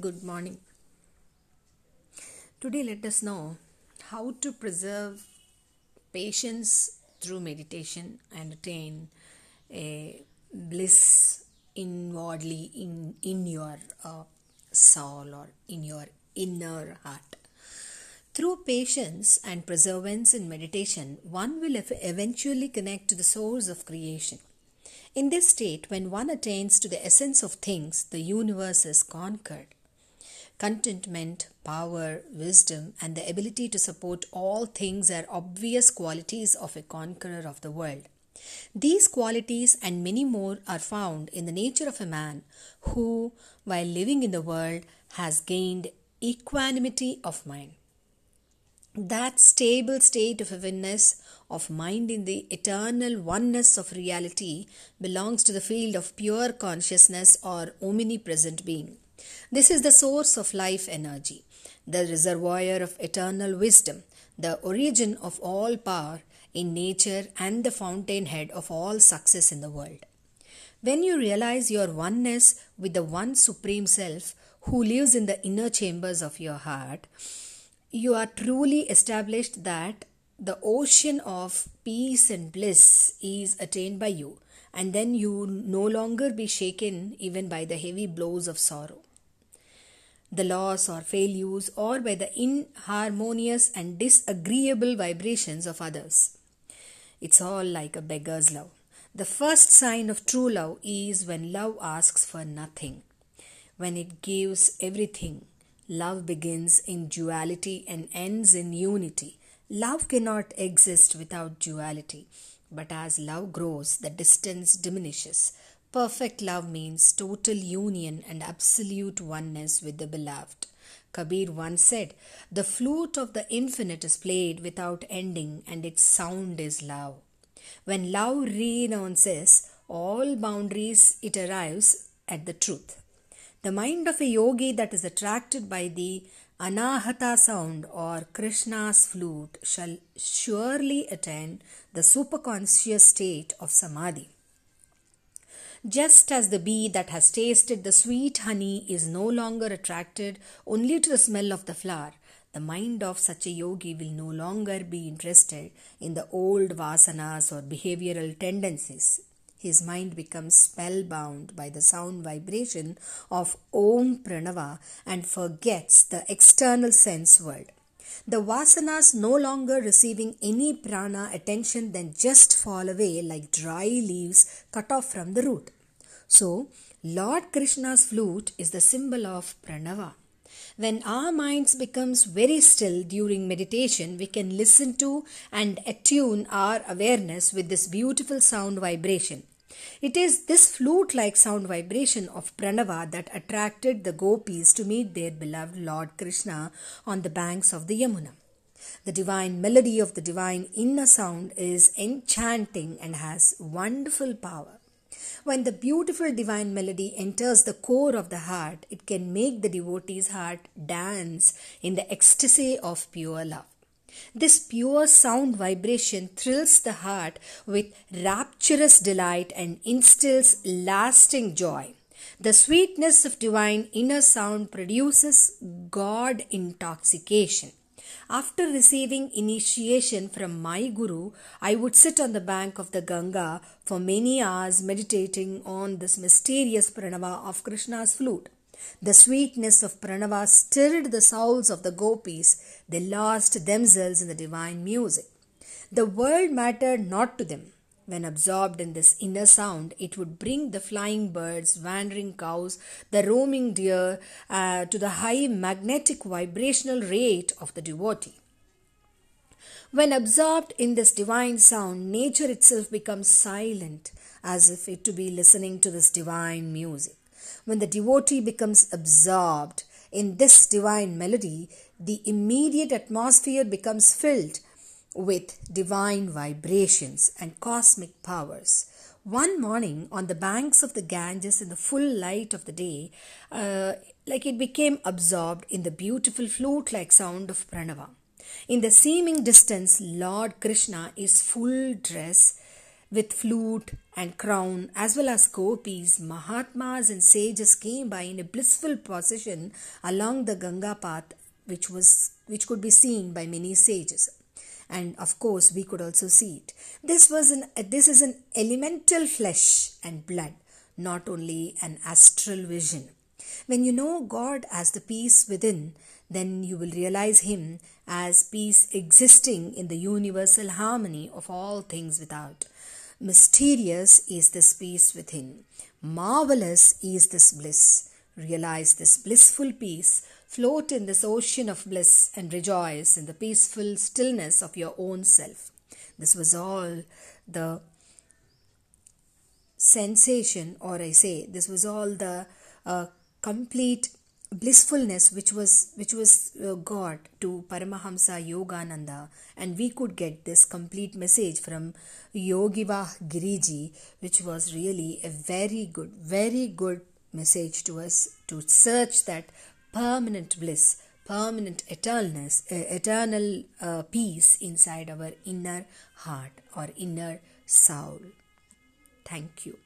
Good morning. Today, let us know how to preserve patience through meditation and attain a bliss inwardly in, in your uh, soul or in your inner heart. Through patience and perseverance in meditation, one will eventually connect to the source of creation. In this state, when one attains to the essence of things, the universe is conquered. Contentment, power, wisdom, and the ability to support all things are obvious qualities of a conqueror of the world. These qualities and many more are found in the nature of a man who, while living in the world, has gained equanimity of mind. That stable state of awareness of mind in the eternal oneness of reality belongs to the field of pure consciousness or omnipresent being. This is the source of life energy, the reservoir of eternal wisdom, the origin of all power in nature, and the fountainhead of all success in the world. When you realize your oneness with the one Supreme Self who lives in the inner chambers of your heart, you are truly established that the ocean of peace and bliss is attained by you, and then you no longer be shaken even by the heavy blows of sorrow, the loss or failures, or by the inharmonious and disagreeable vibrations of others. It's all like a beggar's love. The first sign of true love is when love asks for nothing, when it gives everything. Love begins in duality and ends in unity. Love cannot exist without duality, but as love grows, the distance diminishes. Perfect love means total union and absolute oneness with the beloved. Kabir once said, The flute of the infinite is played without ending, and its sound is love. When love renounces all boundaries, it arrives at the truth. The mind of a yogi that is attracted by the Anahata sound or Krishna's flute shall surely attain the superconscious state of Samadhi. Just as the bee that has tasted the sweet honey is no longer attracted only to the smell of the flower, the mind of such a yogi will no longer be interested in the old vasanas or behavioral tendencies. His mind becomes spellbound by the sound vibration of Om Pranava and forgets the external sense world. The vasanas no longer receiving any prana attention then just fall away like dry leaves cut off from the root. So, Lord Krishna's flute is the symbol of pranava. When our minds becomes very still during meditation, we can listen to and attune our awareness with this beautiful sound vibration. It is this flute like sound vibration of Pranava that attracted the gopis to meet their beloved Lord Krishna on the banks of the Yamuna. The divine melody of the divine inner sound is enchanting and has wonderful power. When the beautiful divine melody enters the core of the heart, it can make the devotee's heart dance in the ecstasy of pure love. This pure sound vibration thrills the heart with rapturous delight and instills lasting joy. The sweetness of divine inner sound produces God intoxication. After receiving initiation from my Guru, I would sit on the bank of the Ganga for many hours meditating on this mysterious pranava of Krishna's flute. The sweetness of pranava stirred the souls of the gopis. They lost themselves in the divine music. The world mattered not to them. When absorbed in this inner sound, it would bring the flying birds, wandering cows, the roaming deer uh, to the high magnetic vibrational rate of the devotee. When absorbed in this divine sound, nature itself becomes silent as if it to be listening to this divine music. When the devotee becomes absorbed in this divine melody, the immediate atmosphere becomes filled with divine vibrations and cosmic powers. One morning, on the banks of the Ganges in the full light of the day, uh, like it became absorbed in the beautiful flute like sound of Pranava. In the seeming distance, Lord Krishna is full dress with flute and crown as well as gopis, Mahatmas and sages came by in a blissful position along the Ganga path which was which could be seen by many sages. And of course we could also see it. This was an this is an elemental flesh and blood not only an astral vision. When you know god as the peace within then you will realize him as peace existing in the universal harmony of all things without mysterious is this peace within. Marvelous is this bliss. Realize this blissful peace. Float in this ocean of bliss and rejoice in the peaceful stillness of your own self. This was all the sensation, or I say, this was all the uh, complete blissfulness which was which was uh, got to Paramahamsa Yogananda and we could get this complete message from Yogiva Giriji which was really a very good very good message to us to search that permanent bliss, permanent eternalness, uh, eternal uh, peace inside our inner heart or inner soul. Thank you.